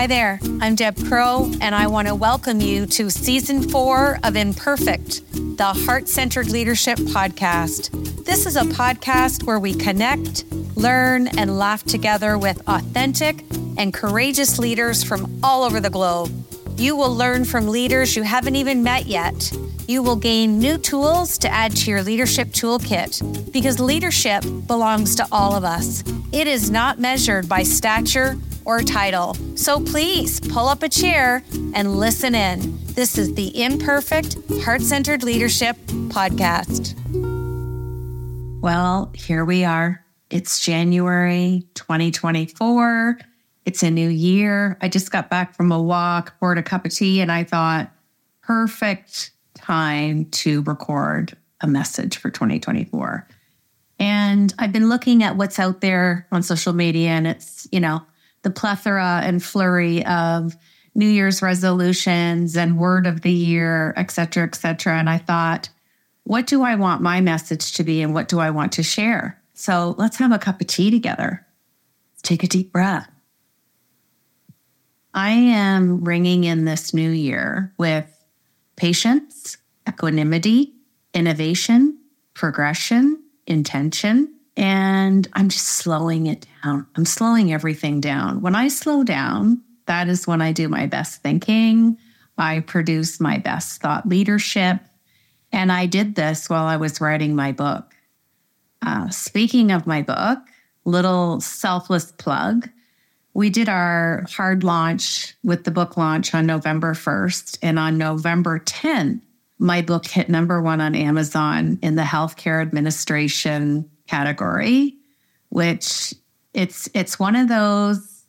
Hi there, I'm Deb Crowe, and I want to welcome you to season four of Imperfect, the Heart Centered Leadership Podcast. This is a podcast where we connect, learn, and laugh together with authentic and courageous leaders from all over the globe. You will learn from leaders you haven't even met yet. You will gain new tools to add to your leadership toolkit because leadership belongs to all of us. It is not measured by stature or title. So please pull up a chair and listen in. This is the Imperfect Heart Centered Leadership Podcast. Well, here we are. It's January 2024. It's a new year. I just got back from a walk, poured a cup of tea, and I thought, perfect time to record a message for 2024. And I've been looking at what's out there on social media, and it's, you know, the plethora and flurry of New Year's resolutions and word of the year, et cetera, et cetera. And I thought, what do I want my message to be and what do I want to share? So let's have a cup of tea together. take a deep breath. I am ringing in this new year with patience, equanimity, innovation, progression, intention, and I'm just slowing it down. I'm slowing everything down. When I slow down, that is when I do my best thinking. I produce my best thought leadership. And I did this while I was writing my book. Uh, speaking of my book, little selfless plug. We did our hard launch with the book launch on November 1st. And on November 10th, my book hit number one on Amazon in the healthcare administration category, which it's it's one of those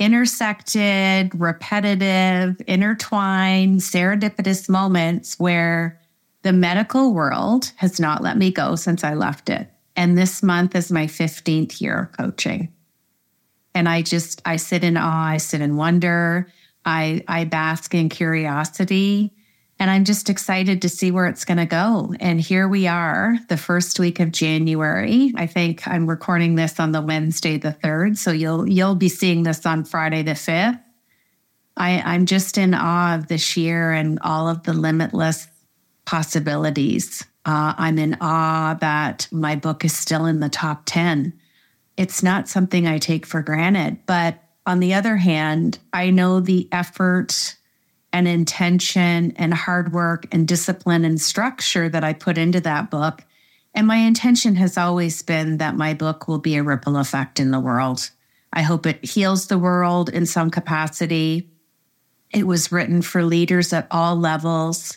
intersected, repetitive, intertwined, serendipitous moments where the medical world has not let me go since I left it. And this month is my 15th year coaching. And I just I sit in awe, I sit in wonder, I I bask in curiosity and I'm just excited to see where it's going to go. And here we are, the first week of January. I think I'm recording this on the Wednesday the 3rd, so you'll you'll be seeing this on Friday the 5th. I, I'm just in awe of this year and all of the limitless possibilities. Uh, I'm in awe that my book is still in the top 10. It's not something I take for granted. But on the other hand, I know the effort and intention and hard work and discipline and structure that I put into that book. And my intention has always been that my book will be a ripple effect in the world. I hope it heals the world in some capacity. It was written for leaders at all levels.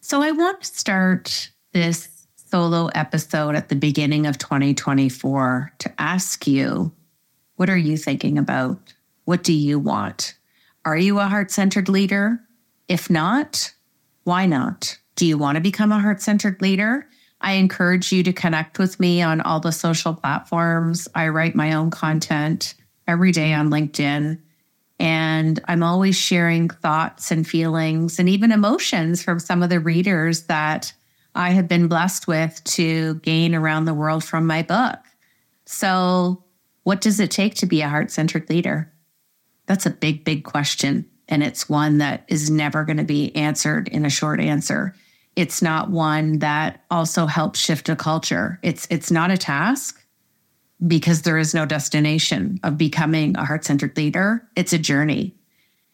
So I want to start this solo episode at the beginning of 2024 to ask you what are you thinking about? What do you want? Are you a heart centered leader? If not, why not? Do you want to become a heart centered leader? I encourage you to connect with me on all the social platforms. I write my own content every day on LinkedIn. And I'm always sharing thoughts and feelings and even emotions from some of the readers that I have been blessed with to gain around the world from my book. So, what does it take to be a heart centered leader? That's a big, big question. And it's one that is never going to be answered in a short answer. It's not one that also helps shift a culture. It's it's not a task because there is no destination of becoming a heart-centered leader. It's a journey.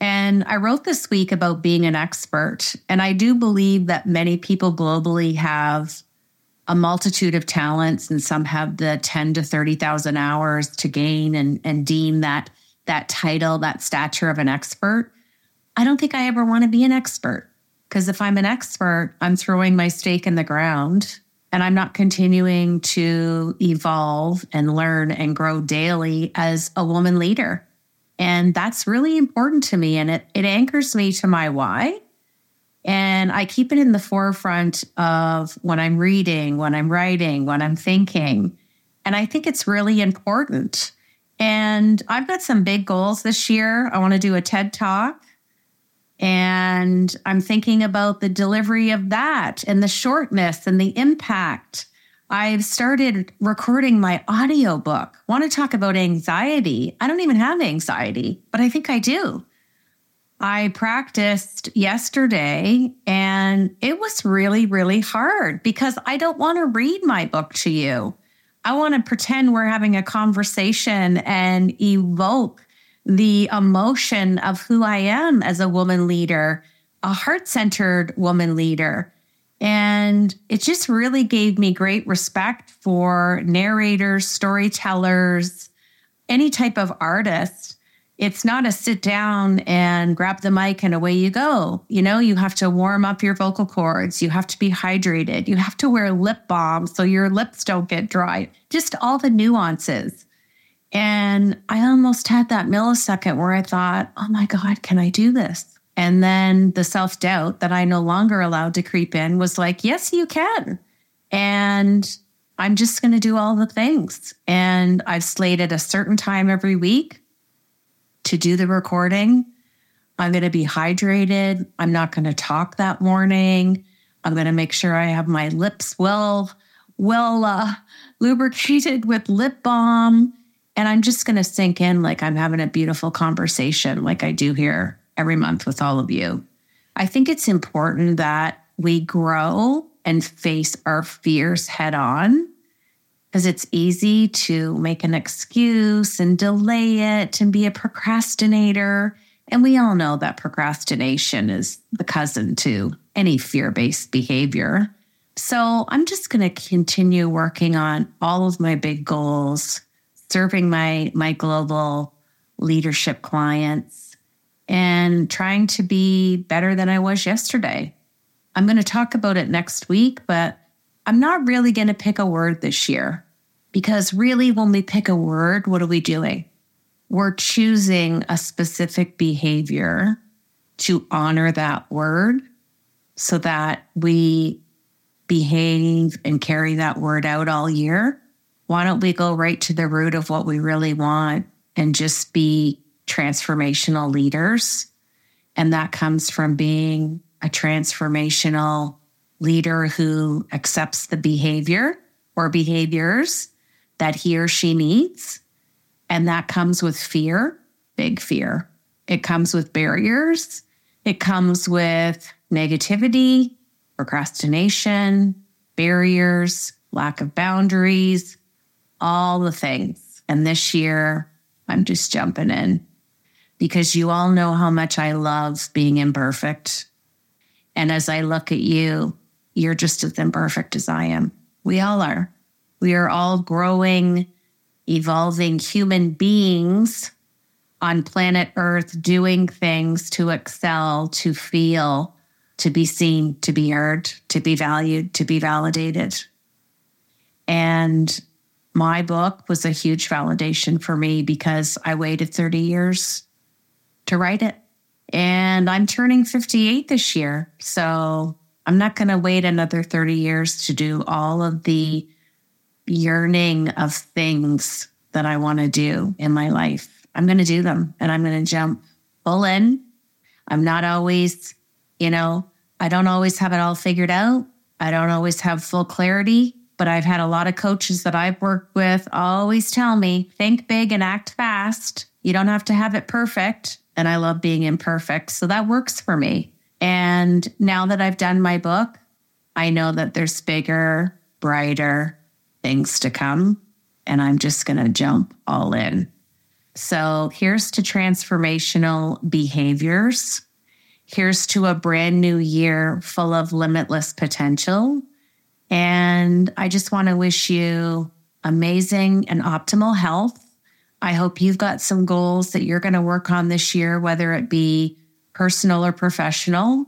And I wrote this week about being an expert. And I do believe that many people globally have a multitude of talents and some have the 10 to 30,000 hours to gain and, and deem that that title, that stature of an expert. I don't think I ever want to be an expert because if I'm an expert, I'm throwing my stake in the ground and I'm not continuing to evolve and learn and grow daily as a woman leader. And that's really important to me. And it, it anchors me to my why. And I keep it in the forefront of when I'm reading, when I'm writing, when I'm thinking. And I think it's really important. And I've got some big goals this year. I want to do a TED talk. And I'm thinking about the delivery of that and the shortness and the impact. I've started recording my audiobook. Want to talk about anxiety? I don't even have anxiety, but I think I do. I practiced yesterday and it was really, really hard because I don't want to read my book to you. I want to pretend we're having a conversation and evoke the emotion of who I am as a woman leader, a heart centered woman leader. And it just really gave me great respect for narrators, storytellers, any type of artist. It's not a sit down and grab the mic and away you go. You know, you have to warm up your vocal cords. You have to be hydrated. You have to wear lip balm so your lips don't get dry. Just all the nuances. And I almost had that millisecond where I thought, oh my God, can I do this? And then the self doubt that I no longer allowed to creep in was like, yes, you can. And I'm just going to do all the things. And I've slated a certain time every week to do the recording. I'm going to be hydrated. I'm not going to talk that morning. I'm going to make sure I have my lips well, well uh, lubricated with lip balm. And I'm just going to sink in like I'm having a beautiful conversation, like I do here every month with all of you. I think it's important that we grow and face our fears head on because it's easy to make an excuse and delay it and be a procrastinator. And we all know that procrastination is the cousin to any fear based behavior. So I'm just going to continue working on all of my big goals, serving my, my global leadership clients and trying to be better than I was yesterday. I'm going to talk about it next week, but I'm not really going to pick a word this year because really, when we pick a word, what are we doing? We're choosing a specific behavior to honor that word so that we behave and carry that word out all year. Why don't we go right to the root of what we really want and just be transformational leaders. And that comes from being a transformational leader who accepts the behavior or behaviors that he or she needs. And that comes with fear, big fear. It comes with barriers. It comes with negativity, procrastination, barriers, lack of boundaries, all the things. And this year, I'm just jumping in because you all know how much I love being imperfect. And as I look at you, you're just as imperfect as I am. We all are. We are all growing, evolving human beings on planet Earth doing things to excel, to feel, to be seen, to be heard, to be valued, to be validated. And my book was a huge validation for me because I waited 30 years to write it. And I'm turning 58 this year. So I'm not going to wait another 30 years to do all of the yearning of things that I want to do in my life. I'm going to do them and I'm going to jump full in. I'm not always, you know, I don't always have it all figured out. I don't always have full clarity, but I've had a lot of coaches that I've worked with always tell me think big and act fast. You don't have to have it perfect and I love being imperfect. So that works for me. And now that I've done my book, I know that there's bigger, brighter things to come. And I'm just going to jump all in. So here's to transformational behaviors. Here's to a brand new year full of limitless potential. And I just want to wish you amazing and optimal health I hope you've got some goals that you're going to work on this year, whether it be personal or professional.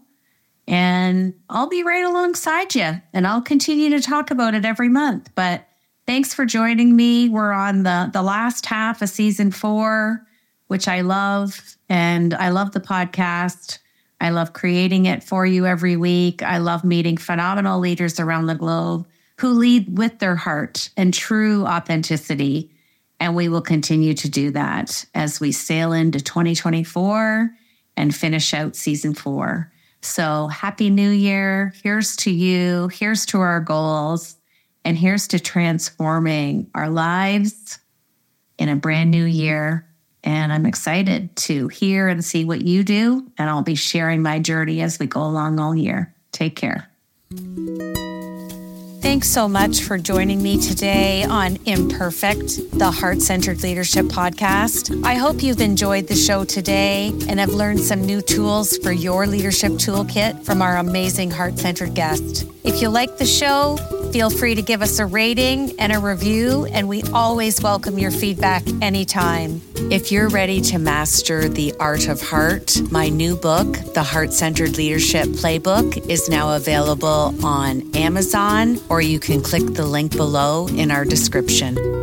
And I'll be right alongside you and I'll continue to talk about it every month. But thanks for joining me. We're on the, the last half of season four, which I love. And I love the podcast. I love creating it for you every week. I love meeting phenomenal leaders around the globe who lead with their heart and true authenticity and we will continue to do that as we sail into 2024 and finish out season four. So, Happy New Year. Here's to you. Here's to our goals. And here's to transforming our lives in a brand new year And I'm excited to hear and see what you do. And I'll be sharing my journey as we go along all year. Take care. Thanks so much for joining me today on Imperfect, the Heart Centered Leadership Podcast. I hope you've enjoyed the show today and have learned some new tools for your leadership toolkit from our amazing heart centered guest. If you like the show, feel free to give us a rating and a review, and we always welcome your feedback anytime. If you're ready to master the art of heart, my new book, The Heart Centered Leadership Playbook, is now available on Amazon, or you can click the link below in our description.